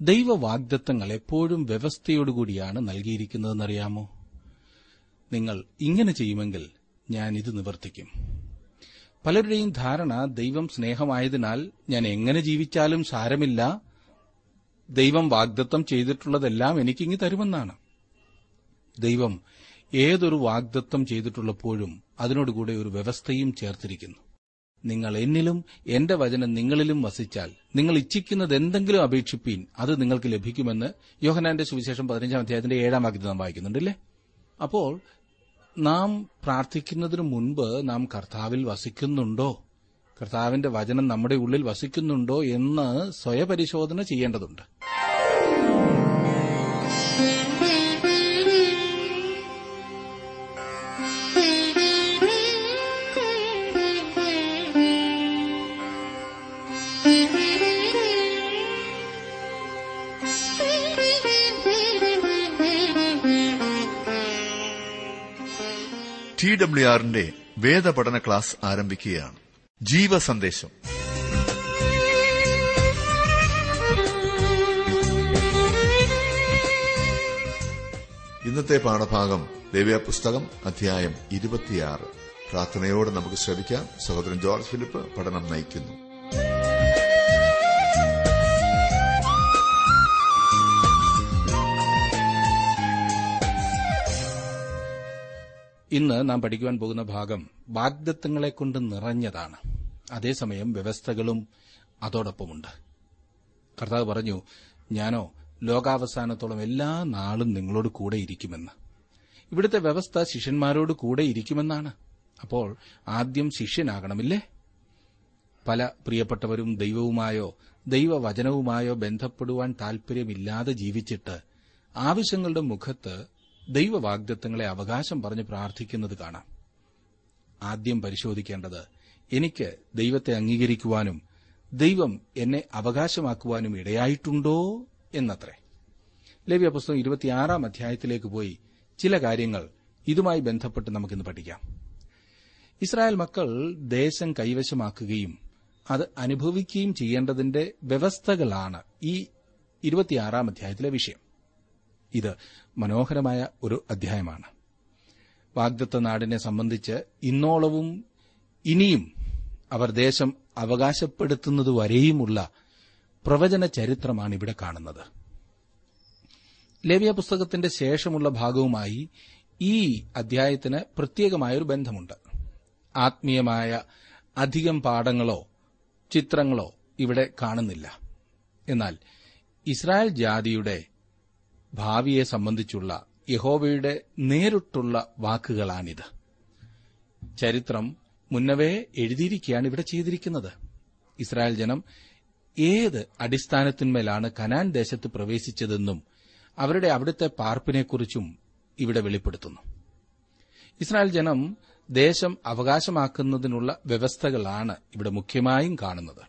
ദൈവവാഗ്ദത്തങ്ങൾ എപ്പോഴും വ്യവസ്ഥയോടുകൂടിയാണ് നൽകിയിരിക്കുന്നതെന്നറിയാമോ? നിങ്ങൾ ഇങ്ങനെ ചെയ്യുമെങ്കിൽ ഞാൻ ഇത് നിവർത്തിക്കും. പലരുടെയും ധാരണ ദൈവം സ്നേഹമായതിനാൽ ഞാൻ എങ്ങനെ ജീവിച്ചാലും സാരമില്ല. ദൈവം വാഗ്ദത്തം ചെയ്തിട്ടുള്ളതെല്ലാം എനിക്കിങ്ങി തരുമെന്നാണ്. ദൈവം ഏതൊരു വാഗ്ദത്തം ചെയ്തിട്ടുള്ളപ്പോഴും അതിനോടുകൂടെ ഒരു വ്യവസ്ഥയും ചേർത്തിരിക്കുന്നു. നിങ്ങൾ എന്നിലും എന്റെ വചനം നിങ്ങളിലും വസിച്ചാൽ നിങ്ങൾ ഇച്ഛിക്കുന്നത് എന്തെങ്കിലും അപേക്ഷിപ്പീൻ അത് നിങ്ങൾക്ക് ലഭിക്കുമെന്ന് യോഹനാന്റെ സുവിശേഷം പതിനഞ്ചാം അധ്യായത്തിന്റെ ഏഴാം വാക്യത്തിൽ നാം വായിക്കുന്നുണ്ടല്ലേ? അപ്പോൾ നാം പ്രാർത്ഥിക്കുന്നതിന് മുൻപ് നാം കർത്താവിൽ വസിക്കുന്നുണ്ടോ? കർത്താവിന്റെ വചനം നമ്മുടെ ഉള്ളിൽ വസിക്കുന്നുണ്ടോ എന്ന് സ്വയപരിശോധന ചെയ്യേണ്ടതുണ്ട്. ടി ഡബ്ല്യു ആറിന്റെ വേദപഠന ക്ലാസ് ആരംഭിക്കുകയാണ്. ജീവസന്ദേശം. ഇന്നത്തെ പാഠഭാഗം ദേവ്യ പുസ്തകം അധ്യായം ഇരുപത്തിയാറ്. പ്രാർത്ഥനയോടെ നമുക്ക് ശ്രമിക്കാം സഹോദരൻ ജോർജ് ഫിലിപ്പ് പഠനം നയിക്കുന്നു. ഇന്ന് നാം പഠിക്കുവാൻ പോകുന്ന ഭാഗം വാഗ്ദത്വങ്ങളെക്കൊണ്ട് നിറഞ്ഞതാണ്. അതേസമയം വ്യവസ്ഥകളും അതോടൊപ്പമുണ്ട്. കർത്താവ് പറഞ്ഞു ഞാനോ ലോകാവസാനത്തോളം എല്ലാ നാളും നിങ്ങളോട് കൂടെ ഇരിക്കുമെന്ന്. ഇവിടുത്തെ വ്യവസ്ഥ ശിഷ്യന്മാരോട് കൂടെ ഇരിക്കുമെന്നാണ്. അപ്പോൾ ആദ്യം ശിഷ്യനാകണമില്ലേ? പല പ്രിയപ്പെട്ടവരും ദൈവവുമായോ ദൈവവചനവുമായോ ബന്ധപ്പെടുവാൻ താൽപര്യമില്ലാതെ ജീവിച്ചിട്ട് ആവശ്യങ്ങളുടെ മുഖത്ത് ദൈവവാഗ്ദത്തങ്ങളെ അവകാശം പറഞ്ഞ് പ്രാർത്ഥിക്കുന്നത് കാണാം. ആദ്യം പരിശോധിക്കേണ്ടത് എനിക്ക് ദൈവത്തെ അംഗീകരിക്കുവാനും ദൈവം എന്നെ അവകാശമാക്കുവാനും ഇടയായിട്ടുണ്ടോ എന്നത്രേ. ലവ്യ പുസ്തകം ഇരുപത്തിയാറാം അധ്യായത്തിലേക്ക് പോയി ചില കാര്യങ്ങൾ ഇതുമായി ബന്ധപ്പെട്ട് നമുക്കിന്ന് പഠിക്കാം. ഇസ്രായേൽ മക്കൾ ദേശം കൈവശമാക്കുകയും അത് അനുഭവിക്കുകയും ചെയ്യേണ്ടതിന്റെ വ്യവസ്ഥകളാണ് ഈ ഇരുപത്തിയാറാം അധ്യായത്തിലെ വിഷയം. ഇത് മനോഹരമായ ഒരു അധ്യായമാണ്. വാഗ്ദത്ത നാടിനെ സംബന്ധിച്ച് ഇന്നോളവും ഇനിയും അവർ ദേശം അവകാശപ്പെടുത്തുന്നതുവരെയുമുള്ള പ്രവചന ചരിത്രമാണ് ഇവിടെ കാണുന്നത്. ലേവ്യ പുസ്തകത്തിന്റെ ശേഷമുള്ള ഭാഗവുമായി ഈ അധ്യായത്തിന് പ്രത്യേകമായൊരു ബന്ധമുണ്ട്. ആത്മീയമായ അധികം പാഠങ്ങളോ ചിത്രങ്ങളോ ഇവിടെ കാണുന്നില്ല. എന്നാൽ ഇസ്രായേൽ ജാതിയുടെ ഭാവിയെ സംബന്ധിച്ചുള്ള യഹോവയുടെ നേരിട്ടുള്ള വാക്കുകളാണിത്. ചരിത്രം മുന്നവേ എഴുതിയിരിക്കുകയാണ് ഇവിടെ ചെയ്തിരിക്കുന്നത്. ഇസ്രായേൽ ജനം ഏത് അടിസ്ഥാനത്തിന്മേലാണ് കനാൻ ദേശത്ത് പ്രവേശിച്ചതെന്നും അവരുടെ അവിടുത്തെ പാർപ്പിനെക്കുറിച്ചും ഇവിടെ വെളിപ്പെടുത്തുന്നു. ഇസ്രായേൽ ജനം ദേശം അവകാശമാക്കുന്നതിനുള്ള വ്യവസ്ഥകളാണ് ഇവിടെ മുഖ്യമായും കാണുന്നത്.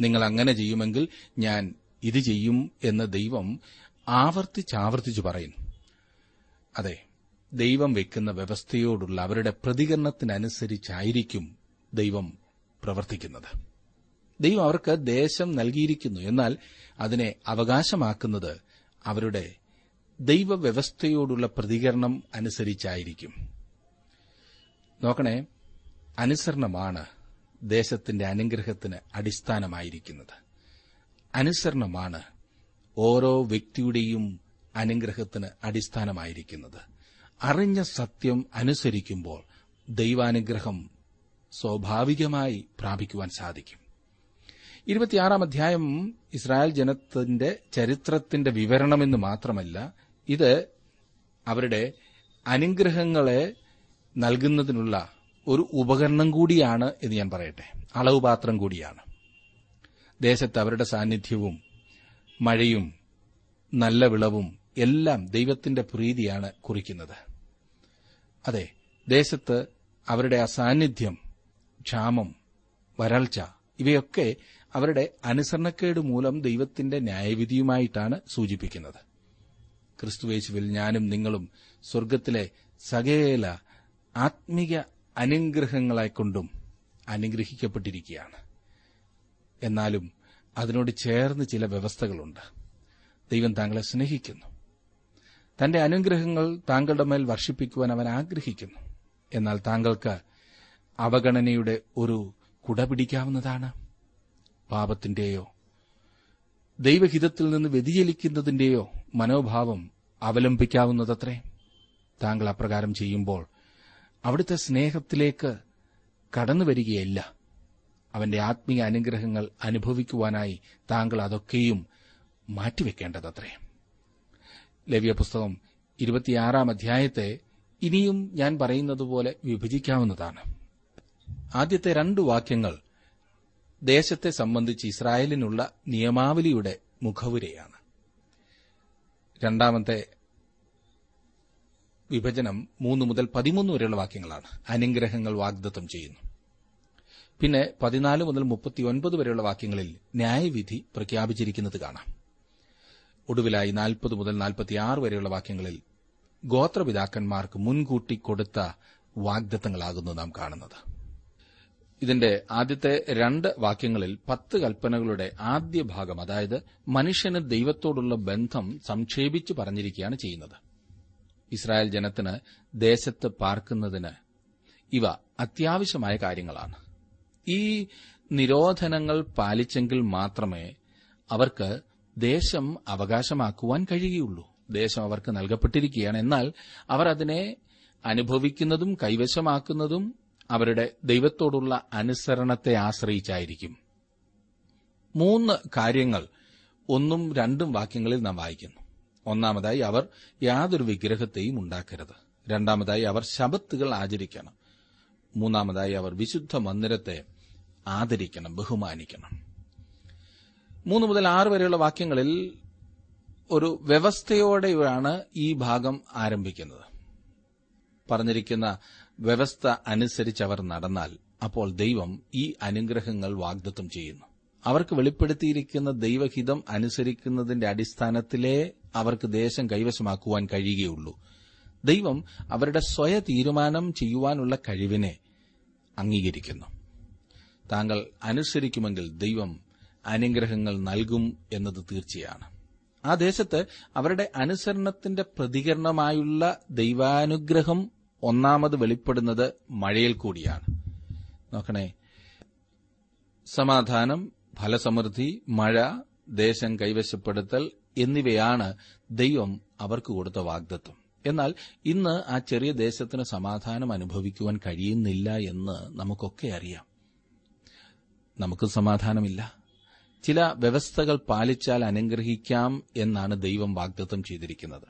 നിങ്ങൾ അങ്ങനെ ചെയ്യുമെങ്കിൽ ഞാൻ ഇത് ചെയ്യും എന്ന ദൈവം ആവർത്തിച്ചാവർത്തിച്ചു പറയുന്നു അതെ ദൈവം വെക്കുന്ന വ്യവസ്ഥയോടുള്ള അവരുടെ പ്രതികരണത്തിനനുസരിച്ചായിരിക്കും ദൈവം പ്രവർത്തിക്കുന്നത്. ദൈവം അവർക്ക് ദേശം നൽകിയിരിക്കുന്നു. എന്നാൽ അതിനെ അവകാശമാക്കുന്നത് അവരുടെ ദൈവവ്യവസ്ഥയോടുള്ള പ്രതികരണം അനുസരിച്ചായിരിക്കും. നോക്കണേ അനുസരണമാണ് ദേശത്തിന്റെ അനുഗ്രഹത്തിന് അടിസ്ഥാനമായിരിക്കുന്നത്. അനുസരണമാണ് ഓരോ വ്യക്തിയുടെയും അനുഗ്രഹത്തിന് അടിസ്ഥാനമായിരിക്കുന്നത്. അറിഞ്ഞ സത്യം അനുസരിക്കുമ്പോൾ ദൈവാനുഗ്രഹം സ്വാഭാവികമായി പ്രാപിക്കുവാൻ സാധിക്കും. ഇരുപത്തിയാറാം അധ്യായം ഇസ്രായേൽ ജനത്തിന്റെ ചരിത്രത്തിന്റെ വിവരണമെന്ന് മാത്രമല്ല ഇത് അവരുടെ അനുഗ്രഹങ്ങളെ നൽകുന്നതിനുള്ള ഒരു ഉപകരണം കൂടിയാണ് എന്ന് ഞാൻ പറയട്ടെ. അളവുപാത്രം കൂടിയാണ്. ദേശത്ത് അവരുടെ സാന്നിധ്യവും മഴയും നല്ല വിളവും എല്ലാം ദൈവത്തിന്റെ പ്രീതിയാണ് കുറിക്കുന്നത്. അതെ ദേശത്ത് അവരുടെ അസാന്നിധ്യം ക്ഷാമം വരൾച്ച ഇവയൊക്കെ അവരുടെ അനുസരണക്കേട് മൂലം ദൈവത്തിന്റെ ന്യായവിധിയുമായിട്ടാണ് സൂചിപ്പിക്കുന്നത്. ക്രിസ്തുവേശുവിൽ ഞാനും നിങ്ങളും സ്വർഗത്തിലെ സകേല ആത്മീക അനുഗ്രഹങ്ങളെക്കൊണ്ടും അനുഗ്രഹിക്കപ്പെട്ടിരിക്കുകയാണ്. എന്നാലും അതിനോട് ചേർന്ന് ചില വ്യവസ്ഥകളുണ്ട്. ദൈവം താങ്കളെ സ്നേഹിക്കുന്നു. തന്റെ അനുഗ്രഹങ്ങൾ താങ്കളുടെ മേൽ വർഷിപ്പിക്കുവാൻ അവൻ ആഗ്രഹിക്കുന്നു. എന്നാൽ താങ്കൾക്ക് അവഗണനയുടെ ഒരു കുടപിടിക്കാവുന്നതാണ്. പാപത്തിന്റെയോ ദൈവഹിതത്തിൽ നിന്ന് വ്യതിചലിക്കുന്നതിന്റെയോ മനോഭാവം അവലംബിക്കാവുന്നതത്രേ. താങ്കൾ അപ്രകാരം ചെയ്യുമ്പോൾ അവിടുത്തെ സ്നേഹത്തിലേക്ക് കടന്നു വരികയല്ല അവന്റെ ആത്മീയ അനുഗ്രഹങ്ങൾ അനുഭവിക്കുവാനായി താങ്കൾ അതൊക്കെയും മാറ്റിവെക്കേണ്ടതത്രേ. ലവ്യ പുസ്തകം ഇരുപത്തിയാറാം അധ്യായത്തെ ഇനിയും ഞാൻ പറയുന്നതുപോലെ വിഭജിക്കാവുന്നതാണ്. ആദ്യത്തെ രണ്ട് വാക്യങ്ങൾ ദേശത്തെ സംബന്ധിച്ച് ഇസ്രായേലിനുള്ള നിയമാവലിയുടെ മുഖവുരയാണ്. രണ്ടാമത്തെ വിഭജനം മൂന്ന് മുതൽ പതിമൂന്ന് വരെയുള്ള വാക്യങ്ങളാണ്. അനുഗ്രഹങ്ങൾ വാഗ്ദത്തം ചെയ്യുന്നു. പിന്നെ പതിനാല് മുതൽ മുപ്പത്തിയൊൻപത് വരെയുള്ള വാക്യങ്ങളിൽ ന്യായവിധി പ്രഖ്യാപിച്ചിരിക്കുന്നത് കാണാം. ഒടുവിലായി നാൽപ്പത് മുതൽ നാൽപ്പത്തിയാറ് വരെയുള്ള വാക്യങ്ങളിൽ ഗോത്രപിതാക്കന്മാർക്ക് മുൻകൂട്ടി കൊടുത്ത വാഗ്ദത്തങ്ങളാകുന്നു നാം കാണുന്നത്. ഇതിന്റെ ആദ്യത്തെ രണ്ട് വാക്യങ്ങളിൽ പത്ത് കൽപ്പനകളുടെ ആദ്യ ഭാഗം അതായത് മനുഷ്യന് ദൈവത്തോടുള്ള ബന്ധം സംക്ഷേപിച്ച് പറഞ്ഞിരിക്കുകയാണ് ചെയ്യുന്നത്. ഇസ്രായേൽ ജനത്തിന് ദേശത്ത് പാർക്കുന്നതിന് ഇവ അത്യാവശ്യമായ കാര്യങ്ങളാണ്. ഈ നിരോധനങ്ങൾ പാലിച്ചെങ്കിൽ മാത്രമേ അവർക്ക് ദേശം അവകാശമാക്കുവാൻ കഴിയുകയുള്ളൂ. ദേശം അവർക്ക് നൽകപ്പെട്ടിരിക്കുകയാണ്. എന്നാൽ അവർ അതിനെ അനുഭവിക്കുന്നതും കൈവശമാക്കുന്നതും അവരുടെ ദൈവത്തോടുള്ള അനുസരണത്തെ ആശ്രയിച്ചായിരിക്കും. മൂന്ന് കാര്യങ്ങൾ ഒന്നും രണ്ടും വാക്യങ്ങളിൽ നാം വായിക്കുന്നു. ഒന്നാമതായി അവർ യാതൊരു വിഗ്രഹത്തെയും ഉണ്ടാക്കരുത്. രണ്ടാമതായി അവർ ശബത്തുകൾ ആചരിക്കണം. മൂന്നാമതായി അവർ വിശുദ്ധ മന്ദിരത്തെ ആദരിക്കണം ബഹുമാനിക്കണം. മൂന്ന് മുതൽ ആറ് വരെയുള്ള വാക്യങ്ങളിൽ ഒരു വ്യവസ്ഥയോടെയാണ് ഈ ഭാഗം ആരംഭിക്കുന്നത്. പറഞ്ഞിരിക്കുന്ന വ്യവസ്ഥ അനുസരിച്ച് അവർ നടന്നാൽ അപ്പോൾ ദൈവം ഈ അനുഗ്രഹങ്ങൾ വാഗ്ദത്തം ചെയ്യുന്നു. അവർക്ക് വെളിപ്പെടുത്തിയിരിക്കുന്ന ദൈവഹിതം അനുസരിക്കുന്നതിന്റെ അടിസ്ഥാനത്തിലേ അവർക്ക് ദേശം കൈവശമാക്കുവാൻ കഴിയുകയുള്ളൂ. ദൈവം അവരുടെ സ്വയ തീരുമാനം ചെയ്യുവാനുള്ള കഴിവിനെ അംഗീകരിക്കുന്നു. താങ്കൾ അനുസരിക്കുമെങ്കിൽ ദൈവം അനുഗ്രഹങ്ങൾ നൽകും എന്നത് തീർച്ചയാണ്. ആ ദേശത്ത് അവരുടെ അനുസരണത്തിന്റെ പ്രതികരണമായുള്ള ദൈവാനുഗ്രഹം ഒന്നാമത് വെളിപ്പെടുന്നത് മഴയിൽ കൂടിയാണ്. നോക്കണേ സമാധാനം ഫലസമൃദ്ധി മഴ ദേശം കൈവശപ്പെടുത്തൽ എന്നിവയാണ് ദൈവം അവർക്ക് കൊടുത്ത വാഗ്ദത്വം. എന്നാൽ ഇന്ന് ആ ചെറിയ ദേശത്തിന് സമാധാനം അനുഭവിക്കുവാൻ കഴിയുന്നില്ല എന്ന് നമുക്കൊക്കെ അറിയാം. നമുക്ക് സമാധാനമില്ല. ചില വ്യവസ്ഥകൾ പാലിച്ചാൽ അനുഗ്രഹിക്കാം എന്നാണ് ദൈവം വാഗ്ദത്തം ചെയ്തിരിക്കുന്നത്.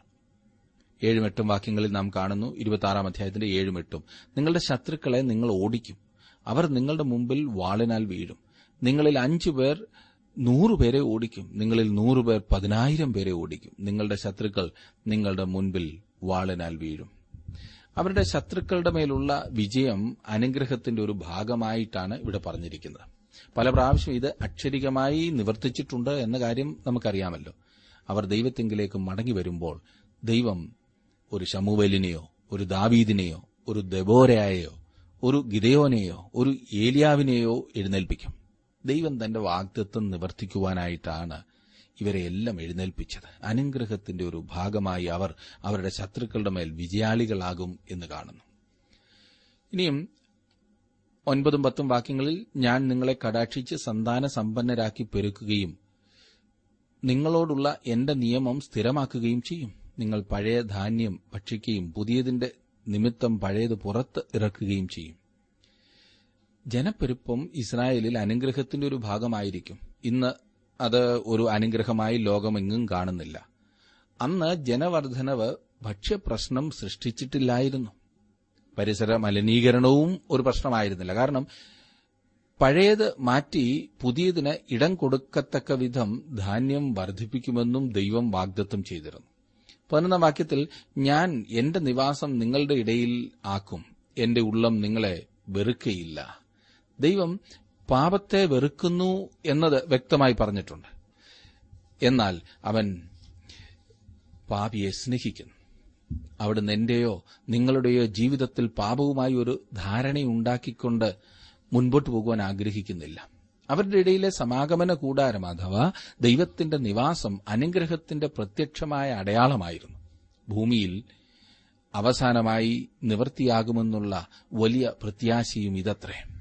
ഏഴും എട്ടും വാക്യങ്ങളിൽ നാം കാണുന്നു ഇരുപത്തിയാറാം അധ്യായത്തിന്റെ ഏഴും എട്ടും നിങ്ങളുടെ ശത്രുക്കളെ നിങ്ങൾ ഓടിക്കും. അവർ നിങ്ങളുടെ മുമ്പിൽ വാളിനാൽ വീഴും. നിങ്ങളിൽ അഞ്ചു പേർ നൂറുപേരെ ഓടിക്കും. നിങ്ങളിൽ നൂറുപേർ പതിനായിരം പേരെ ഓടിക്കും. നിങ്ങളുടെ ശത്രുക്കൾ നിങ്ങളുടെ മുൻപിൽ വാളിനാൽ വീഴും. അവരുടെ ശത്രുക്കളുടെ മേലുള്ള വിജയം അനുഗ്രഹത്തിന്റെ ഒരു ഭാഗമായിട്ടാണ് ഇവിടെ പറഞ്ഞിരിക്കുന്നത്. പല പ്രാവശ്യം ഇത് അക്ഷരികമായി നിവർത്തിച്ചിട്ടുണ്ട് എന്ന കാര്യം നമുക്കറിയാമല്ലോ. അവർ ദൈവത്തെങ്കിലേക്ക് മടങ്ങി വരുമ്പോൾ ദൈവം ഒരു ശമുവലിനെയോ ഒരു ദാവീദിനെയോ ഒരു ദബോരയായോ ഒരു ഗിതയോനെയോ ഒരു ഏലിയാവിനെയോ എഴുന്നേൽപ്പിക്കും. ദൈവം തന്റെ വാഗ്ദത്വം നിവർത്തിക്കുവാനായിട്ടാണ് ഇവരെ എല്ലാം എഴുന്നേൽപ്പിച്ചത്. അനുഗ്രഹത്തിന്റെ ഒരു ഭാഗമായി അവർ അവരുടെ ശത്രുക്കളുടെ മേൽ വിജയാളികളാകും എന്ന് കാണുന്നു. ഇനിയും ഒൻപതും പത്തും വാക്യങ്ങളിൽ ഞാൻ നിങ്ങളെ കടാക്ഷിച്ച് സന്താന സമ്പന്നരാക്കി പെരുക്കുകയും നിങ്ങളോടുള്ള എന്റെ നിയമം സ്ഥിരമാക്കുകയും ചെയ്യും. നിങ്ങൾ പഴയ ധാന്യം ഭക്ഷിക്കുകയും പുതിയതിന്റെ നിമിത്തം പഴയത് പുറത്ത് ഇറക്കുകയും ചെയ്യും. ജനപ്പെരുപ്പം ഇസ്രായേലിൽ അനുഗ്രഹത്തിന്റെ ഒരു ഭാഗമായിരിക്കും. ഇന്ന് അത് ഒരു അനുഗ്രഹമായി ലോകമെങ്ങും കാണുന്നില്ല. അന്ന് ജനവർദ്ധനവ് ഭക്ഷ്യപ്രശ്നം സൃഷ്ടിച്ചിട്ടില്ലായിരുന്നു. പരിസര മലിനീകരണവും ഒരു പ്രശ്നമായിരുന്നില്ല. കാരണം പഴയത് മാറ്റി പുതിയതിന് ഇടം കൊടുക്കത്തക്ക വിധം ധാന്യം വർദ്ധിപ്പിക്കുമെന്നും ദൈവം വാഗ്ദത്തം ചെയ്തിരുന്നു. പതിനൊന്നാം വാക്യത്തിൽ ഞാൻ എന്റെ നിവാസം നിങ്ങളുടെ ഇടയിൽ ആക്കും. എന്റെ ഉള്ളം നിങ്ങളെ വെറുക്കയില്ല. ദൈവം പാപത്തെ വെറുക്കുന്നു എന്നത് വ്യക്തമായി പറഞ്ഞിട്ടുണ്ട്. എന്നാൽ അവൻ പാപിയെ സ്നേഹിക്കുന്നു. അവിടുന്ന് എന്റെയോ നിങ്ങളുടെയോ ജീവിതത്തിൽ പാപവുമായി ഒരു ധാരണയുണ്ടാക്കിക്കൊണ്ട് മുൻപോട്ട് പോകുവാൻ ആഗ്രഹിക്കുന്നില്ല. അവരുടെ ഇടയിലെ സമാഗമന കൂടാരം അഥവാ ദൈവത്തിന്റെ നിവാസം അനുഗ്രഹത്തിന്റെ പ്രത്യക്ഷമായ അടയാളമായിരുന്നു. ഭൂമിയിൽ അവസാനമായി നിവൃത്തിയാകുമെന്നുള്ള വലിയ പ്രത്യാശയും ഇതത്രേ.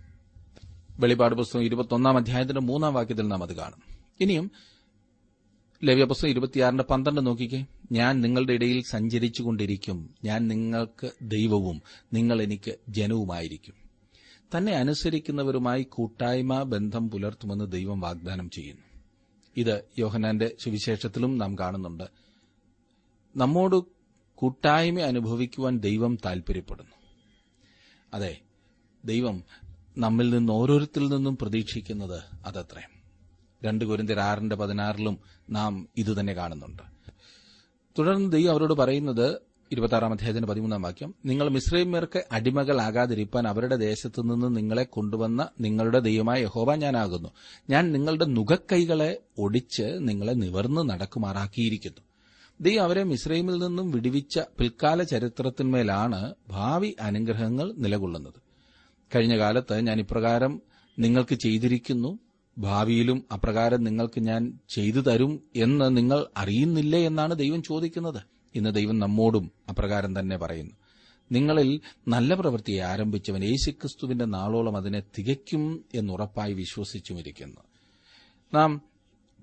വെളിപാട് പുസ്തകം ഇരുപത്തൊന്നാം അധ്യായത്തിന്റെ മൂന്നാം വാക്യത്തിൽ നാം അത് കാണും. ഇനിയും ലവ്യപുസ്തകം ഇരുപത്തിയാറിന്റെ പന്ത്രണ്ട് നോക്കിക്കേ. ഞാൻ നിങ്ങളുടെ ഇടയിൽ സഞ്ചരിച്ചുകൊണ്ടിരിക്കും. ഞാൻ നിങ്ങൾക്ക് ദൈവവും നിങ്ങൾ എനിക്ക് ജനവുമായിരിക്കും. തന്നെ അനുസരിക്കുന്നവരുമായി കൂട്ടായ്മ ബന്ധം പുലർത്തുമെന്ന് ദൈവം വാഗ്ദാനം ചെയ്യുന്നു. ഇത് യോഹനാന്റെ സുവിശേഷത്തിലും നാം കാണുന്നുണ്ട്. നമ്മോട് കൂട്ടായ്മ അനുഭവിക്കുവാൻ ദൈവം താൽപര്യപ്പെടുന്നു. അതെ ദൈവം നമ്മിൽ നിന്ന് ഓരോരുത്തരിൽ നിന്നും പ്രതീക്ഷിക്കുന്നത് അതത്രേ. രണ്ട് കുരിന്തിർ ആറിന്റെ പതിനാറിലും നാം ഇതുതന്നെ കാണുന്നുണ്ട്. തുടർന്ന് ദൈവം അവരോട് പറയുന്നത് ഇരുപത്താറാം അധ്യായത്തിന്റെ പതിമൂന്നാം വാക്യം നിങ്ങൾ മിശ്രൈമ്യർക്ക് അടിമകളാകാതിരിക്കാൻ അവരുടെ ദേശത്തു നിന്ന് നിങ്ങളെ കൊണ്ടുവന്ന നിങ്ങളുടെ ദൈവമായ യഹോബ ഞാനാകുന്നു. ഞാൻ നിങ്ങളുടെ നുകക്കൈകളെ ഒടിച്ച് നിങ്ങളെ നിവർന്ന് നടക്കുമാറാക്കിയിരിക്കുന്നു. ദൈവം അവരെ മിശ്രൈമിൽ നിന്നും വിടുവിച്ച പിൽക്കാല ചരിത്രത്തിന്മേലാണ് ഭാവി അനുഗ്രഹങ്ങൾ നിലകൊള്ളുന്നത്. കഴിഞ്ഞ കാലത്ത് ഞാൻ ഇപ്രകാരം നിങ്ങൾക്ക് ചെയ്തിരിക്കുന്നു. ഭാവിയിലും അപ്രകാരം നിങ്ങൾക്ക് ഞാൻ ചെയ്തു തരും എന്ന് നിങ്ങൾ അറിയുന്നില്ലേ എന്നാണ് ദൈവം ചോദിക്കുന്നത്. ഇന്ന് ദൈവം നമ്മോടും അപ്രകാരം തന്നെ പറയുന്നു. നിങ്ങളിൽ നല്ല പ്രവൃത്തിയെ ആരംഭിച്ചവൻ യേശുക്രിസ്തുവിന്റെ നാളോളം അതിനെ തികയ്ക്കും എന്നുറപ്പായി വിശ്വസിച്ചുമിരിക്കുന്നു. നാം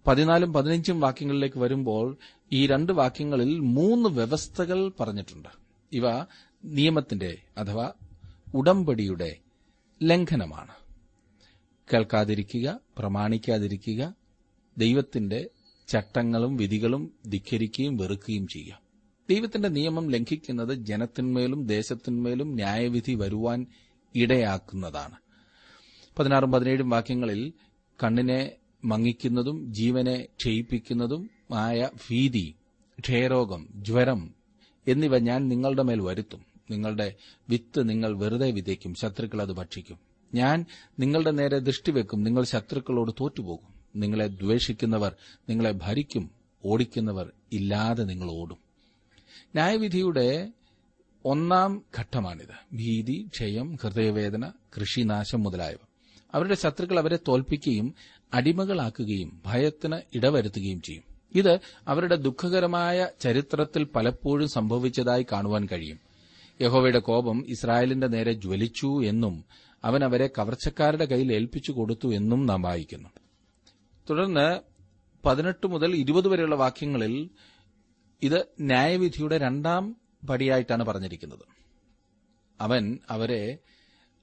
പതിനാലും പതിനഞ്ചും വാക്യങ്ങളിലേക്ക് വരുമ്പോൾ ഈ രണ്ട് വാക്യങ്ങളിൽ മൂന്ന് വ്യവസ്ഥകൾ പറഞ്ഞിട്ടുണ്ട്. ഇവ നിയമത്തിന്റെ അഥവാ ഉടമ്പടിയുടെ ലംഘനമാണ്. കേൾക്കാതിരിക്കുക പ്രമാണിക്കാതിരിക്കുക ദൈവത്തിന്റെ ചട്ടങ്ങളും വിധികളും ധിക്കരിക്കുകയും വെറുക്കുകയും ചെയ്യുക. ദൈവത്തിന്റെ നിയമം ലംഘിക്കുന്നത് ജനത്തിന്മേലും ദേശത്തിന്മേലും ന്യായവിധി വരുവാൻ ഇടയാക്കുന്നതാണ്. പതിനാറും പതിനേഴും വാക്യങ്ങളിൽ കണ്ണിനെ മങ്ങിക്കുന്നതും ജീവനെ ക്ഷയിപ്പിക്കുന്നതും ആയ ഭീതി ക്ഷയരോഗം ജ്വരം എന്നിവ ഞാൻ നിങ്ങളുടെ മേൽ വരുത്തും. നിങ്ങളുടെ വിത്ത് നിങ്ങൾ വെറുതെ വിതയ്ക്കും ശത്രുക്കൾ അത് ഭക്ഷിക്കും. ഞാൻ നിങ്ങളുടെ നേരെ ദൃഷ്ടിവെക്കും നിങ്ങൾ ശത്രുക്കളോട് തോറ്റുപോകും. നിങ്ങളെ ദ്വേഷിക്കുന്നവർ നിങ്ങളെ ഭരിക്കും. ഓടിക്കുന്നവർ ഇല്ലാതെ നിങ്ങൾ ഓടും. ന്യായവിധിയുടെ ഒന്നാം ഘട്ടമാണിത്. ഭീതി ക്ഷയം ഹൃദയവേദന കൃഷിനാശം മുതലായവ. അവരുടെ ശത്രുക്കൾ അവരെ തോൽപ്പിക്കുകയും അടിമകളാക്കുകയും ഭയത്തിന് ഇടവരുത്തുകയും ചെയ്യും. ഇത് അവരുടെ ദുഃഖകരമായ ചരിത്രത്തിൽ പലപ്പോഴും സംഭവിച്ചതായി കാണുവാൻ കഴിയും. യഹോവയുടെ കോപം ഇസ്രായേലിന്റെ നേരെ ജ്വലിച്ചു എന്നും അവൻ അവരെ കവർച്ചക്കാരുടെ കയ്യിൽ ഏൽപ്പിച്ചു കൊടുത്തു എന്നും നാം വായിക്കുന്നു. തുടർന്ന് പതിനെട്ട് മുതൽ ഇരുപത് വരെയുള്ള വാക്യങ്ങളിൽ ഇത് ന്യായവിധിയുടെ രണ്ടാം പടിയായിട്ടാണ് പറഞ്ഞിരിക്കുന്നത്. അവൻ അവരെ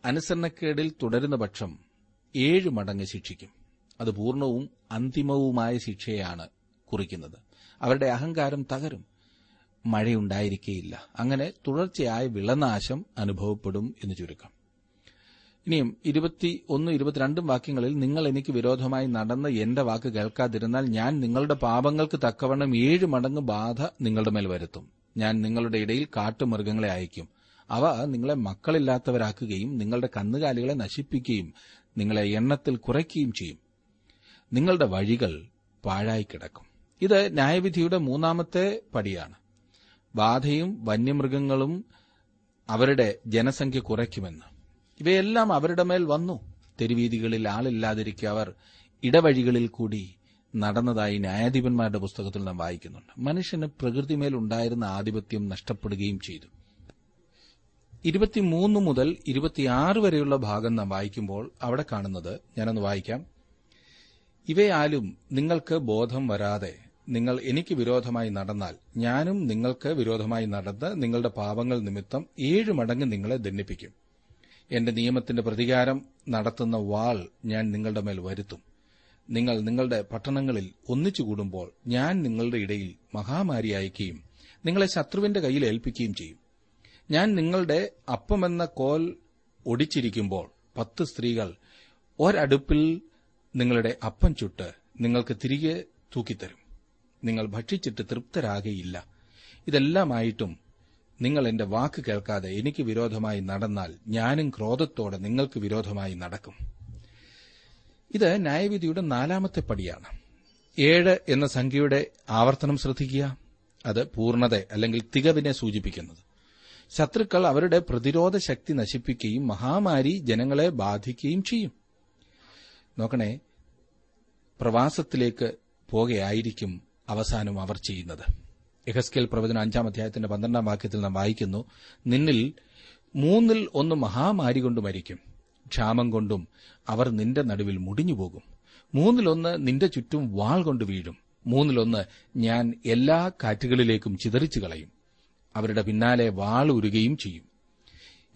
അനുസരണക്കേടിൽ തുടരുന്ന പക്ഷം ഏഴ് മടങ്ങ് ശിക്ഷിക്കും. അത് പൂർണവും അന്തിമവുമായ ശിക്ഷയാണ് കുറിക്കുന്നത്. അവരുടെ അഹങ്കാരം തകരും. മഴയുണ്ടായിരിക്കേയില്ല. അങ്ങനെ തുടർച്ചയായ വിളനാശം അനുഭവപ്പെടും എന്ന് ചുരുക്കം. ഇനിയും ഇരുപത്തി ഒന്ന് ഇരുപത്തിരണ്ടും വാക്യങ്ങളിൽ നിങ്ങൾ എനിക്ക് വിരോധമായി നടന്ന് എന്റെ വാക്ക് കേൾക്കാതിരുന്നാൽ ഞാൻ നിങ്ങളുടെ പാപങ്ങൾക്ക് തക്കവണ്ണം ഏഴ് മടങ്ങ് ബാധ നിങ്ങളുടെ മേൽ വരുത്തും. ഞാൻ നിങ്ങളുടെ ഇടയിൽ കാട്ടുമൃഗങ്ങളെ അയക്കും അവ നിങ്ങളെ മക്കളില്ലാത്തവരാക്കുകയും നിങ്ങളുടെ കന്നുകാലികളെ നശിപ്പിക്കുകയും നിങ്ങളെ എണ്ണത്തിൽ കുറയ്ക്കുകയും ചെയ്യും. നിങ്ങളുടെ വഴികൾ പാഴായി കിടക്കും ഇത് ന്യായവിധിയുടെ മൂന്നാമത്തെ പടിയാണ്. ബാധയും വന്യമൃഗങ്ങളും അവരുടെ ജനസംഖ്യ കുറയ്ക്കുമെന്ന്. ഇവയെല്ലാം അവരുടെ മേൽ വന്നു. തെരുവീതികളിൽ ആളില്ലാതിരിക്കെ അവർ ഇടവഴികളിൽ കൂടി നടന്നതായി ന്യായാധിപന്മാരുടെ പുസ്തകത്തിൽ നാം വായിക്കുന്നുണ്ട്. മനുഷ്യന് പ്രകൃതിമേൽ ഉണ്ടായിരുന്ന ആധിപത്യം നഷ്ടപ്പെടുകയും ചെയ്തു. ഇരുപത്തിമൂന്ന് മുതൽ ഇരുപത്തിയാറ് വരെയുള്ള ഭാഗം നാം വായിക്കുമ്പോൾ അവിടെ കാണുന്നത് ഞാനൊന്ന് വായിക്കാം. ഇവയാലും നിങ്ങൾക്ക് ബോധം വരാതെ നിങ്ങൾ എനിക്ക് വിരോധമായി നടന്നാൽ ഞാനും നിങ്ങൾക്ക് വിരോധമായി നടന്ന് നിങ്ങളുടെ പാപങ്ങൾ നിമിത്തം ഏഴ് മടങ്ങ് നിങ്ങളെ ദണ്ഡിപ്പിക്കും. എന്റെ നിയമത്തിന്റെ പ്രതികാരം നടത്തുന്ന വാൾ ഞാൻ നിങ്ങളുടെ മേൽ വരുത്തും. നിങ്ങൾ നിങ്ങളുടെ പട്ടണങ്ങളിൽ ഒന്നിച്ചുകൂടുമ്പോൾ ഞാൻ നിങ്ങളുടെ ഇടയിൽ മഹാമാരി അയക്കുകയും നിങ്ങളെ ശത്രുവിന്റെ കയ്യിൽ ഏൽപ്പിക്കുകയും ചെയ്യും. ഞാൻ നിങ്ങളുടെ അപ്പമെന്ന കോൽ ഒടിച്ചിരിക്കുമ്പോൾ പത്ത് സ്ത്രീകൾ ഒരടുപ്പിൽ നിങ്ങളുടെ അപ്പം ചുട്ട് നിങ്ങൾക്ക് തിരികെ തൂക്കിത്തരും. നിങ്ങൾ ഭക്ഷിച്ചിട്ട് തൃപ്തരാകയില്ല. ഇതെല്ലാമായിട്ടും നിങ്ങൾ എന്റെ വാക്ക് കേൾക്കാതെ എനിക്ക് വിരോധമായി നടന്നാൽ ഞാനും ക്രോധത്തോടെ നിങ്ങൾക്ക് വിരോധമായി നടക്കും. ഇത് ന്യായവിധിയുടെ നാലാമത്തെ പടിയാണ്. ഏഴ് എന്ന സംഖ്യയുടെ ആവർത്തനം ശ്രദ്ധിക്കുക. അത് പൂർണത അല്ലെങ്കിൽ തികവിനെ സൂചിപ്പിക്കുന്നത്. ശത്രുക്കൾ അവരുടെ പ്രതിരോധ ശക്തി നശിപ്പിക്കുകയും മഹാമാരി ജനങ്ങളെ ബാധിക്കുകയും ചെയ്യും. നോക്കണേ പ്രവാസത്തിലേക്ക് പോകെയായിരിക്കും അവസാനം അവർ ചെയ്യുന്നത്. എഹസ്കേൽ പ്രവചന അഞ്ചാം അധ്യായത്തിന്റെ പന്ത്രണ്ടാം വാക്യത്തിൽ നാം വായിക്കുന്നു നിന്നിൽ മൂന്നിൽ ഒന്ന് മഹാമാരി കൊണ്ട് മരിക്കും. ക്ഷാമം കൊണ്ടും അവർ നിന്റെ നടുവിൽ മുടിഞ്ഞുപോകും. മൂന്നിലൊന്ന് നിന്റെ ചുറ്റും വാൾ കൊണ്ട് വീഴും. മൂന്നിലൊന്ന് ഞാൻ എല്ലാ കാറ്റുകളിലേക്കും ചിതറിച്ചു കളയും. അവരുടെ പിന്നാലെ വാൾ ഉരുകയും ചെയ്യും.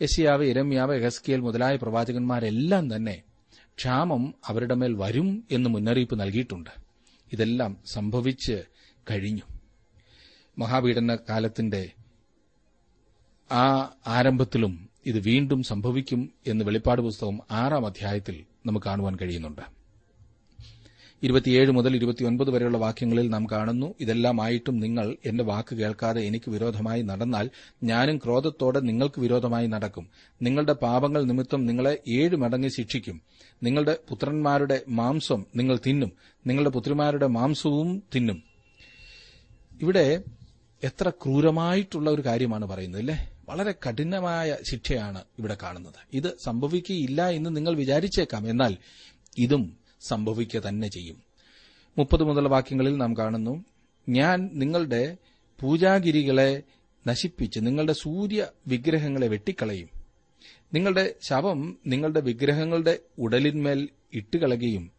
യശിയാവ് ഇരമ്യാവ് എഹസ്കിയൽ മുതലായ പ്രവാചകന്മാരെല്ലാം തന്നെ ക്ഷാമം അവരുടെ മേൽ വരും എന്ന് മുന്നറിയിപ്പ് നൽകിയിട്ടുണ്ട്. ഇതെല്ലാം സംഭവിച്ച് കഴിഞ്ഞു. മഹാപീഡന കാലത്തിന്റെ ആ ആരംഭത്തിലും ഇത് വീണ്ടും സംഭവിക്കും എന്ന് വെളിപ്പാട് പുസ്തകം ആറാം അധ്യായത്തിൽ നമുക്ക് കാണുവാൻ കഴിയുന്നുണ്ട്. ഇരുപത്തിയേഴ് മുതൽ ഇരുപത്തിയൊൻപത് വരെയുള്ള വാക്യങ്ങളിൽ നാം കാണുന്നു ഇതെല്ലാമായിട്ടും നിങ്ങൾ എന്റെ വാക്ക് കേൾക്കാതെ എനിക്ക് വിരോധമായി നടന്നാൽ ഞാനും ക്രോധത്തോടെ നിങ്ങൾക്ക് വിരോധമായി നടക്കും. നിങ്ങളുടെ പാപങ്ങൾ നിമിത്തം നിങ്ങളെ ഏഴ് മടങ്ങ് ശിക്ഷിക്കും. നിങ്ങളുടെ പുത്രന്മാരുടെ മാംസം നിങ്ങൾ തിന്നും. നിങ്ങളുടെ പുത്രിമാരുടെ മാംസവും തിന്നും. ഇവിടെ എത്ര ക്രൂരമായിട്ടുള്ള ഒരു കാര്യമാണ് പറയുന്നത് അല്ലേ? വളരെ കഠിനമായ ശിക്ഷയാണ് ഇവിടെ കാണുന്നത്. ഇത് സംഭവിക്കുകയില്ല എന്ന് നിങ്ങൾ വിചാരിച്ചേക്കാം. എന്നാൽ ഇതും സംഭവിക്കുക തന്നെ ചെയ്യും. മുപ്പത് മുതൽ വാക്യങ്ങളിൽ നാം കാണുന്നു ഞാൻ നിങ്ങളുടെ പൂജാഗിരികളെ നശിപ്പിച്ച് നിങ്ങളുടെ സൂര്യ വിഗ്രഹങ്ങളെ വെട്ടിക്കളയും. നിങ്ങളുടെ ശവം നിങ്ങളുടെ വിഗ്രഹങ്ങളുടെ ഉടലിന്മേൽ ഇട്ടുകളയുകയും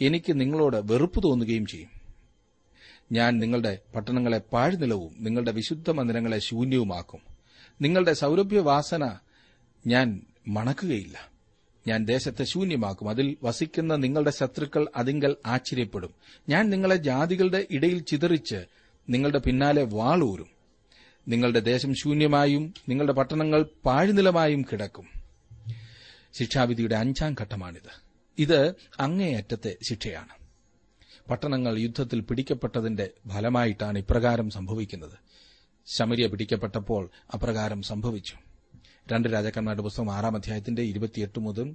എനിക്ക് നിങ്ങളോട് വെറുപ്പ് തോന്നുകയും ചെയ്യും. ഞാൻ നിങ്ങളുടെ പട്ടണങ്ങളെ പാഴ്നിലവും നിങ്ങളുടെ വിശുദ്ധ മന്ദിരങ്ങളെ ശൂന്യവുമാക്കും. നിങ്ങളുടെ സൗരഭ്യവാസന ഞാൻ മണക്കുകയില്ല. ഞാൻ ദേശത്തെ ശൂന്യമാക്കും. അതിൽ വസിക്കുന്ന നിങ്ങളുടെ ശത്രുക്കൾ അതിങ്കൽ ആശ്ചര്യപ്പെടും. ഞാൻ നിങ്ങളെ ജാതികളുടെ ഇടയിൽ ചിതറിച്ച് നിങ്ങളുടെ പിന്നാലെ വാളൂരും. നിങ്ങളുടെ ദേശം ശൂന്യമായും നിങ്ങളുടെ പട്ടണങ്ങൾ പാഴ്നിലമായും കിടക്കും. ശിക്ഷാവിധിയുടെ അഞ്ചാം ഘട്ടമാണിത്. ഇത് അങ്ങേയറ്റത്തെ ശിക്ഷയാണ്. പട്ടണങ്ങൾ യുദ്ധത്തിൽ പിടിക്കപ്പെട്ടതിന്റെ ഫലമായിട്ടാണ് ഇപ്രകാരം സംഭവിക്കുന്നത്. ശമരിയ പിടിക്കപ്പെട്ടപ്പോൾ അപ്രകാരം സംഭവിച്ചു. രണ്ട് രാജാക്കന്മാരുടെ പുസ്തകം ആറാം അധ്യായത്തിന്റെ ഇരുപത്തിയെട്ട് മുതൽ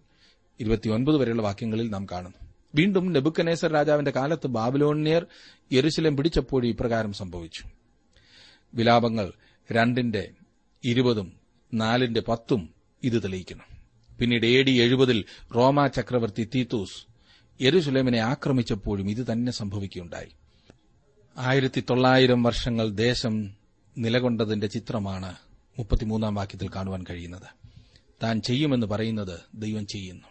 ഇരുപത്തിയൊൻപത് വരെയുള്ള വാക്യങ്ങളിൽ നാം കാണുന്നു വീണ്ടും നെബുക്കനേസർ രാജാവിന്റെ കാലത്ത് ബാബിലോണിയർ യെരുശലം പിടിച്ചപ്പോഴും ഇപ്രകാരം സംഭവിച്ചു. വിലാപങ്ങൾ രണ്ടിന്റെ ഇരുപതും നാലിന്റെ പത്തും ഇത് തെളിയിക്കുന്നു. പിന്നീട് എ ഡി എഴുപതിൽ റോമ ചക്രവർത്തി തീത്തൂസ് യെരുസലേമിനെ ആക്രമിച്ചപ്പോഴും ഇത് തന്നെ സംഭവിക്കുകയുണ്ടായി. ആയിരത്തി തൊള്ളായിരം വർഷങ്ങൾ ദേശം നിലകൊണ്ടതിന്റെ ചിത്രമാണ് മുപ്പത്തിമൂന്നാം വാക്യത്തിൽ കാണുവാൻ കഴിയുന്നത്. താൻ ചെയ്യുമെന്ന് പറയുന്നത് ദൈവം ചെയ്യുന്നു.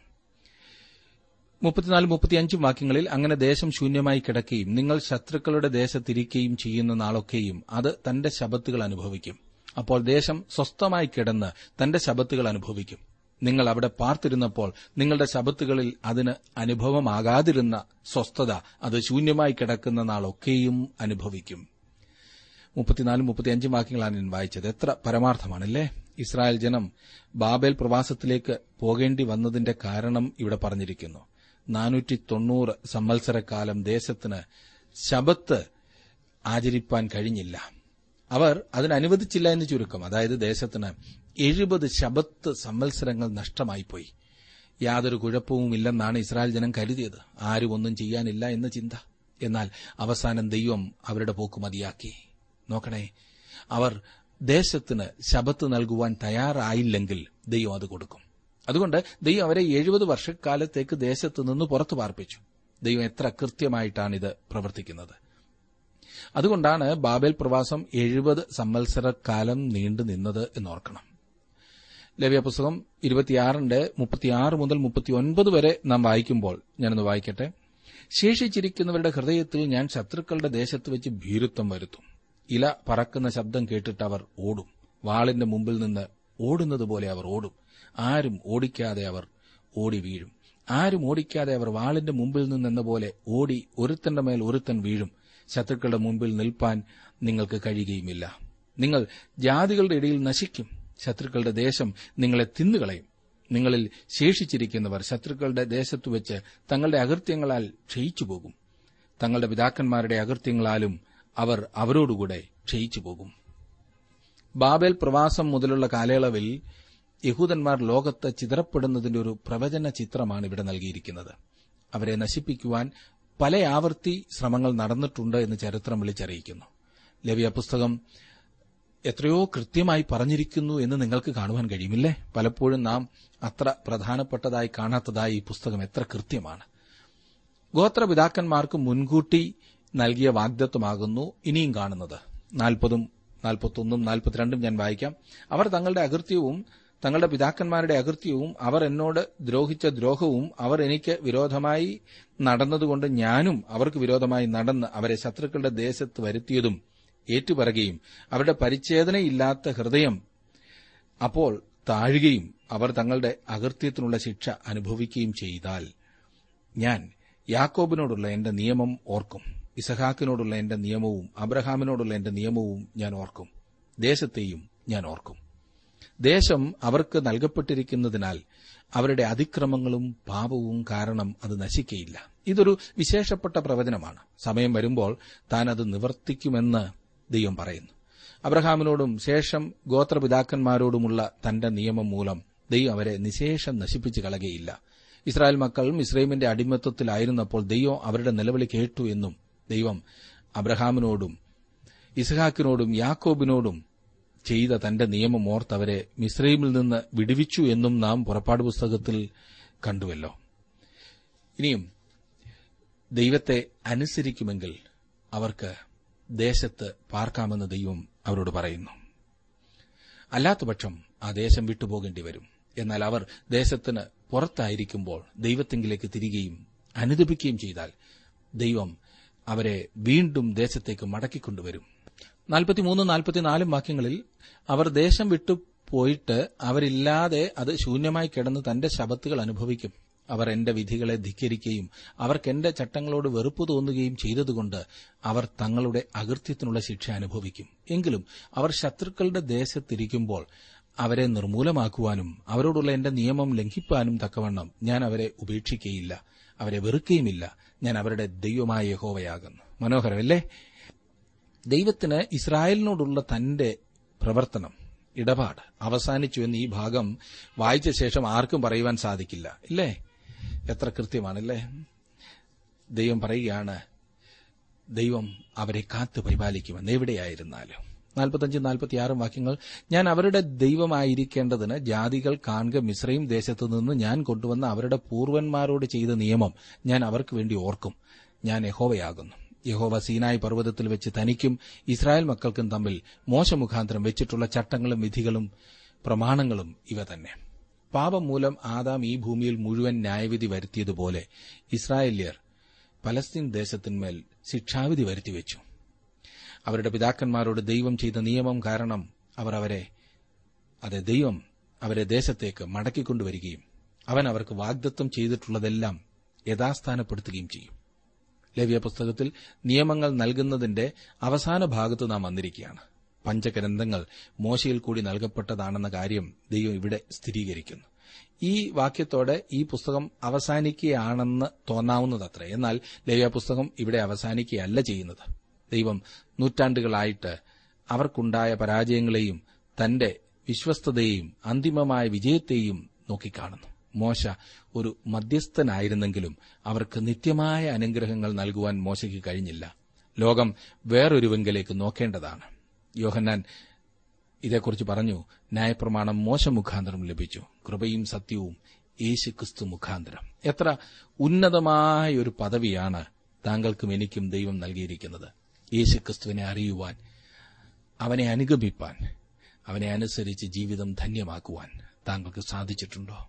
മുപ്പത്തിനാല് മുപ്പത്തിയഞ്ചും വാക്യങ്ങളിൽ അങ്ങനെ ദേശം ശൂന്യമായി കിടക്കുകയും നിങ്ങൾ ശത്രുക്കളുടെ ദേശത്തിരിക്കുകയും ചെയ്യുന്ന നാളൊക്കെയും അത് തന്റെ ശബത്തുകൾ അനുഭവിക്കും. അപ്പോൾ ദേശം സ്വസ്ഥമായി കിടന്ന് തന്റെ ശബത്തുകൾ അനുഭവിക്കും. നിങ്ങൾ അവിടെ പാർത്തിരുന്നപ്പോൾ നിങ്ങളുടെ ശബത്തുകളിൽ അതിന് അനുഭവമാകാതിരുന്ന സ്വസ്ഥത അത് ശൂന്യമായി കിടക്കുന്ന നാളൊക്കെയും അനുഭവിക്കും. മുപ്പത്തിനാലും മുപ്പത്തിയഞ്ചും വാക്യങ്ങളാണ് ഞാൻ വായിച്ചത്. എത്ര പരമാർത്ഥമാണല്ലേ? ഇസ്രായേൽ ജനം ബാബേൽ പ്രവാസത്തിലേക്ക് പോകേണ്ടി വന്നതിന്റെ കാരണം ഇവിടെ പറഞ്ഞിരിക്കുന്നു. നാനൂറ്റി തൊണ്ണൂറ് സംവത്സരക്കാലം ദേശത്തിന് ശബത്ത് ആചരിപ്പാൻ കഴിഞ്ഞില്ല. അവർ അതിനനുവദിച്ചില്ല എന്ന് ചുരുക്കം. അതായത് ദേശത്തിന് എഴുപത് ശബത്ത് സംവത്സരങ്ങൾ നഷ്ടമായിപ്പോയി. യാതൊരു കുഴപ്പവുമില്ലെന്നാണ് ഇസ്രായേൽ ജനം കരുതിയത്. ആരും ഒന്നും ചെയ്യാനില്ല എന്ന ചിന്ത. എന്നാൽ അവസാനം ദൈവം അവരുടെ പോക്ക് മതിയാക്കി. നോക്കണേ അവർ ദേശത്തിന് ശബത്ത് നൽകുവാൻ തയ്യാറായില്ലെങ്കിൽ ദൈവം അത് കൊടുക്കും. അതുകൊണ്ട് ദൈവം അവരെ എഴുപത് വർഷക്കാലത്തേക്ക് ദേശത്ത് നിന്ന് പുറത്തു പാർപ്പിച്ചു ദൈവം എത്ര കൃത്യമായിട്ടാണ് ഇത് പ്രവർത്തിക്കുന്നത്. അതുകൊണ്ടാണ് ബാബേൽ പ്രവാസം എഴുപത് സംവത്സരക്കാലം നീണ്ടു നിന്നത് എന്നോർക്കണം. ലവ്യ പുസ്തകം ഇരുപത്തിയാറിന്റെ മുപ്പത്തിയാറ് മുതൽ മുപ്പത്തിയൊൻപത് വരെ നാം വായിക്കുമ്പോൾ ഞാനൊന്ന് വായിക്കട്ടെ. ശേഷിച്ചിരിക്കുന്നവരുടെ ഹൃദയത്തിൽ ഞാൻ ശത്രുക്കളുടെ ദേശത്ത് വെച്ച് ഭീരുത്വം വരുത്തും. ഇല പറക്കുന്ന ശബ്ദം കേട്ടിട്ട് അവർ ഓടും. വാളിന്റെ മുമ്പിൽ നിന്ന് ഓടുന്നതുപോലെ അവർ ഓടും. ആരും ഓടിക്കാതെ അവർ ഓടി വീഴും. ആരും ഓടിക്കാതെ അവർ വാളിന്റെ മുമ്പിൽ നിന്നെന്ന പോലെ ഓടി ഒരുത്തന്റെ മേൽ ഒരുത്തൻ വീഴും. ശത്രുക്കളുടെ മുമ്പിൽ നിൽപ്പാൻ നിങ്ങൾക്ക് കഴിയുകയുമില്ല. നിങ്ങൾ ജാതികളുടെ ഇടയിൽ നശിക്കും. ശത്രുക്കളുടെ ദേശം നിങ്ങളെ തിന്നുകളയും. നിങ്ങളിൽ ശേഷിച്ചിരിക്കുന്നവർ ശത്രുക്കളുടെ ദേശത്തു വെച്ച് തങ്ങളുടെ അകൃത്യങ്ങളാൽ ക്ഷയിച്ചു പോകും തങ്ങളുടെ പിതാക്കന്മാരുടെ അകൃത്യങ്ങളാലും അവർ അവരോടുകൂടെ ക്ഷയിച്ചു പോകും ബാബേൽ പ്രവാസം മുതലുള്ള കാലയളവിൽ യഹൂദന്മാർ ലോകത്ത് ചിതറപ്പെടുന്നതിന്റെ ഒരു പ്രവചന ചിത്രമാണ് ഇവിടെ നൽകിയിരിക്കുന്നത്. അവരെ നശിപ്പിക്കുവാൻ പല ആവർത്തി ശ്രമങ്ങൾ നടന്നിട്ടുണ്ട് എന്ന് ചരിത്രം വിളിച്ചറിയിക്കുന്നു. ലവ്യ പുസ്തകം എത്രയോ കൃത്യമായി പറഞ്ഞിരിക്കുന്നു എന്ന് നിങ്ങൾക്ക് കാണുവാൻ കഴിയുമില്ലേ? പലപ്പോഴും നാം അത്ര പ്രധാനപ്പെട്ടതായി കാണാത്തതായി ഈ പുസ്തകം എത്ര കൃത്യമാണ്. ഗോത്രപിതാക്കന്മാർക്ക് മുൻകൂട്ടി നൽകിയ വാഗ്ദത്വമാകുന്നു ഇനിയും കാണുന്നത്. നാൽപ്പതും നാൽപ്പത്തൊന്നും നാൽപ്പത്തിരണ്ടും ഞാൻ വായിക്കാം. അവർ തങ്ങളുടെ അകൃത്യവും തങ്ങളുടെ പിതാക്കന്മാരുടെ അകൃത്യവും അവർ എന്നോട് ദ്രോഹിച്ച ദ്രോഹവും അവർ എനിക്ക് വിരോധമായി നടന്നതുകൊണ്ട് ഞാനും അവർക്ക് വിരോധമായി നടന്ന് അവരെ ശത്രുക്കളുടെ ദേശത്ത് വരുത്തിയതും ഏറ്റുപറയുകയും അവരുടെ പരിച്ഛേദനയില്ലാത്ത ഹൃദയം അപ്പോൾ താഴുകയും അവർ തങ്ങളുടെ അകൃത്യത്തിനുള്ള ശിക്ഷ അനുഭവിക്കുകയും ചെയ്താൽ ഞാൻ യാക്കോബിനോടുള്ള എന്റെ നിയമം ഓർക്കും ഇസഹാക്കിനോടുള്ള എന്റെ നിയമവും അബ്രഹാമിനോടുള്ള എന്റെ നിയമവും ഞാൻ ഓർക്കും ദേശത്തെയും ഞാൻ ഓർക്കും. ദേശം അവർക്ക് നൽകപ്പെട്ടിരിക്കുന്നതിനാൽ അവരുടെ അതിക്രമങ്ങളും പാപവും കാരണം അത് നശിക്കയില്ല. ഇതൊരു വിശേഷപ്പെട്ട പ്രവചനമാണ്. സമയം വരുമ്പോൾ താൻ അത് നിവർത്തിക്കുമെന്ന് ദൈവം പറയുന്നു. അബ്രഹാമിനോടും ശേഷം ഗോത്രപിതാക്കന്മാരോടുമുള്ള തന്റെ നിയമം മൂലം ദൈവം അവരെ നിശേഷം നശിപ്പിച്ചു കളകയില്ല ഇസ്രായേൽ മക്കൾ ഇസ്രൈമിന്റെ അടിമത്വത്തിലായിരുന്നപ്പോൾ ദൈവം അവരുടെ നിലവിളി കേട്ടു എന്നും ദൈവം അബ്രഹാമിനോടും ഇസ്ഹാക്കിനോടും യാക്കോബിനോടും ചെയ്ത തന്റെ നിയമം ഓർത്തവരെ മിസ്രൈമിൽ നിന്ന് വിടുവിച്ചു എന്നും നാം പുറപ്പാട് പുസ്തകത്തിൽ കണ്ടുവല്ലോ. ഇനിയും ദൈവത്തെ അനുസരിക്കുമെങ്കിൽ അവർക്ക് ദേശത്ത് പാർക്കാമെന്ന് ദൈവം അവരോട് പറയുന്നു. അല്ലാത്തപക്ഷം ആ ദേശം വിട്ടുപോകേണ്ടി വരും. എന്നാൽ അവർ ദേശത്തിന് പുറത്തായിരിക്കുമ്പോൾ ദൈവത്തെങ്കിലേക്ക് തിരികെയും അനുദപിക്കുകയും ചെയ്താൽ ദൈവം അവരെ വീണ്ടും ദേശത്തേക്ക് മടക്കിക്കൊണ്ടുവരും. നാൽപ്പത്തിമൂന്നും നാൽപ്പത്തിനാലും വാക്യങ്ങളിൽ അവർ ദേശം വിട്ടു പോയിട്ട് അവരില്ലാതെ അത് ശൂന്യമായി കിടന്ന് തന്റെ ശബത്തുകൾ അനുഭവിക്കും. അവർ എന്റെ വിധികളെ ധിക്കരിക്കുകയും അവർക്ക് എന്റെ ചട്ടങ്ങളോട് വെറുപ്പ് തോന്നുകയും ചെയ്തതുകൊണ്ട് അവർ തങ്ങളുടെ അകൃത്യത്തിനുള്ള ശിക്ഷ അനുഭവിക്കും. എങ്കിലും അവർ ശത്രുക്കളുടെ ദേശത്തിരിക്കുമ്പോൾ അവരെ നിർമൂലമാക്കുവാനും അവരോടുള്ള എന്റെ നിയമം ലംഘിപ്പാനും തക്കവണ്ണം ഞാൻ അവരെ ഉപേക്ഷിക്കുകയില്ല അവരെ വെറുക്കുകയുമില്ല ഞാൻ അവരുടെ ദൈവമായ യഹോവയാകുന്നു. മനോഹരമല്ലേ? ദൈവത്തിന് ഇസ്രായേലിനോടുള്ള തന്റെ പ്രവർത്തനം ഇടപാട് അവസാനിച്ചു എന്ന് ഈ ഭാഗം വായിച്ച ശേഷം ആർക്കും പറയുവാൻ സാധിക്കില്ല. ഇല്ലേ? എത്ര കൃത്യമാണല്ലേ? ദൈവം പറയുകയാണ് ദൈവം അവരെ കാത്തു പരിപാലിക്കുമെന്ന്. എവിടെയായിരുന്നാലും. നാൽപ്പത്തഞ്ചും നാൽപ്പത്തിയാറും വാക്യങ്ങൾ ഞാൻ അവരുടെ ദൈവമായിരിക്കേണ്ടതിന് ജാതികൾ കാൺക മിശ്രയും ദേശത്തു നിന്ന് ഞാൻ കൊണ്ടുവന്ന അവരുടെ പൂർവന്മാരോട് ചെയ്ത നിയമം ഞാൻ അവർക്ക് വേണ്ടി ഓർക്കും. ഞാൻ യഹോവയാകുന്നു. യഹോവ സീനായി പർവതത്തിൽ വെച്ച് തനിക്കും ഇസ്രായേൽ മക്കൾക്കും തമ്മിൽ മോശമുഖാന്തരം വെച്ചിട്ടുള്ള ചട്ടങ്ങളും വിധികളും പ്രമാണങ്ങളും ഇവ തന്നെ. പാപം മൂലം ആദാം ഈ ഭൂമിയിൽ മുഴുവൻ ന്യായവിധി വരുത്തിയതുപോലെ ഇസ്രായേല്യർ പലസ്തീൻ ദേശത്തിന്മേൽ ശിക്ഷാവിധി വരുത്തിവെച്ചു. അവരുടെ പിതാക്കന്മാരോട് ദൈവം ചെയ്ത നിയമം കാരണം അവർ അവരെ അതെ ദൈവം അവരെ ദേശത്തേക്ക് മടക്കിക്കൊണ്ടുവരികയും അവൻ അവർക്ക് വാഗ്ദത്വം ചെയ്തിട്ടുള്ളതെല്ലാം യഥാസ്ഥാനപ്പെടുത്തുകയും ചെയ്യും. ലവ്യ പുസ്തകത്തിൽ നിയമങ്ങൾ നൽകുന്നതിന്റെ അവസാന ഭാഗത്ത് നാം വന്നിരിക്കുകയാണ്. പഞ്ചഗ്രന്ഥങ്ങൾ മോശയിൽ കൂടി നൽകപ്പെട്ടതാണെന്ന കാര്യം ദൈവം ഇവിടെ സ്ഥിരീകരിക്കുന്നു. ഈ വാക്യത്തോടെ ഈ പുസ്തകം അവസാനിക്കുകയാണെന്ന് തോന്നാവുന്നതത്ര. എന്നാൽ ലവ്യ പുസ്തകം ഇവിടെ അവസാനിക്കുകയല്ല ചെയ്യുന്നത്. ദൈവം നൂറ്റാണ്ടുകളായിട്ട് അവർക്കുണ്ടായ പരാജയങ്ങളെയും തന്റെ വിശ്വസ്തതയെയും അന്തിമമായ വിജയത്തെയും നോക്കിക്കാണുന്നു. മോശ ഒരു മധ്യസ്ഥനായിരുന്നെങ്കിലും അവർക്ക് നിത്യമായ അനുഗ്രഹങ്ങൾ നൽകുവാൻ മോശയ്ക്ക് കഴിഞ്ഞില്ല. ലോകം വേറൊരുവെങ്കിലേക്ക് നോക്കേണ്ടതാണ്. യോഹന്നാൻ ഇതേക്കുറിച്ച് പറഞ്ഞു ന്യായപ്രമാണം മോശ മുഖാന്തരം ലഭിച്ചു. കൃപയും സത്യവും യേശുക്രിസ്തു മുഖാന്തരം. എത്ര ഉന്നതമായ ഒരു പദവിയാണ് താങ്കൾക്കും എനിക്കും ദൈവം നൽകിയിരിക്കുന്നത്. യേശുക്രിസ്തുവിനെ അറിയുവാൻ അവനെ അനുഗമിപ്പാൻ അവനെ അനുസരിച്ച് ജീവിതം ധന്യമാക്കുവാൻ താങ്കൾക്ക് സാധിച്ചിട്ടുണ്ടോ?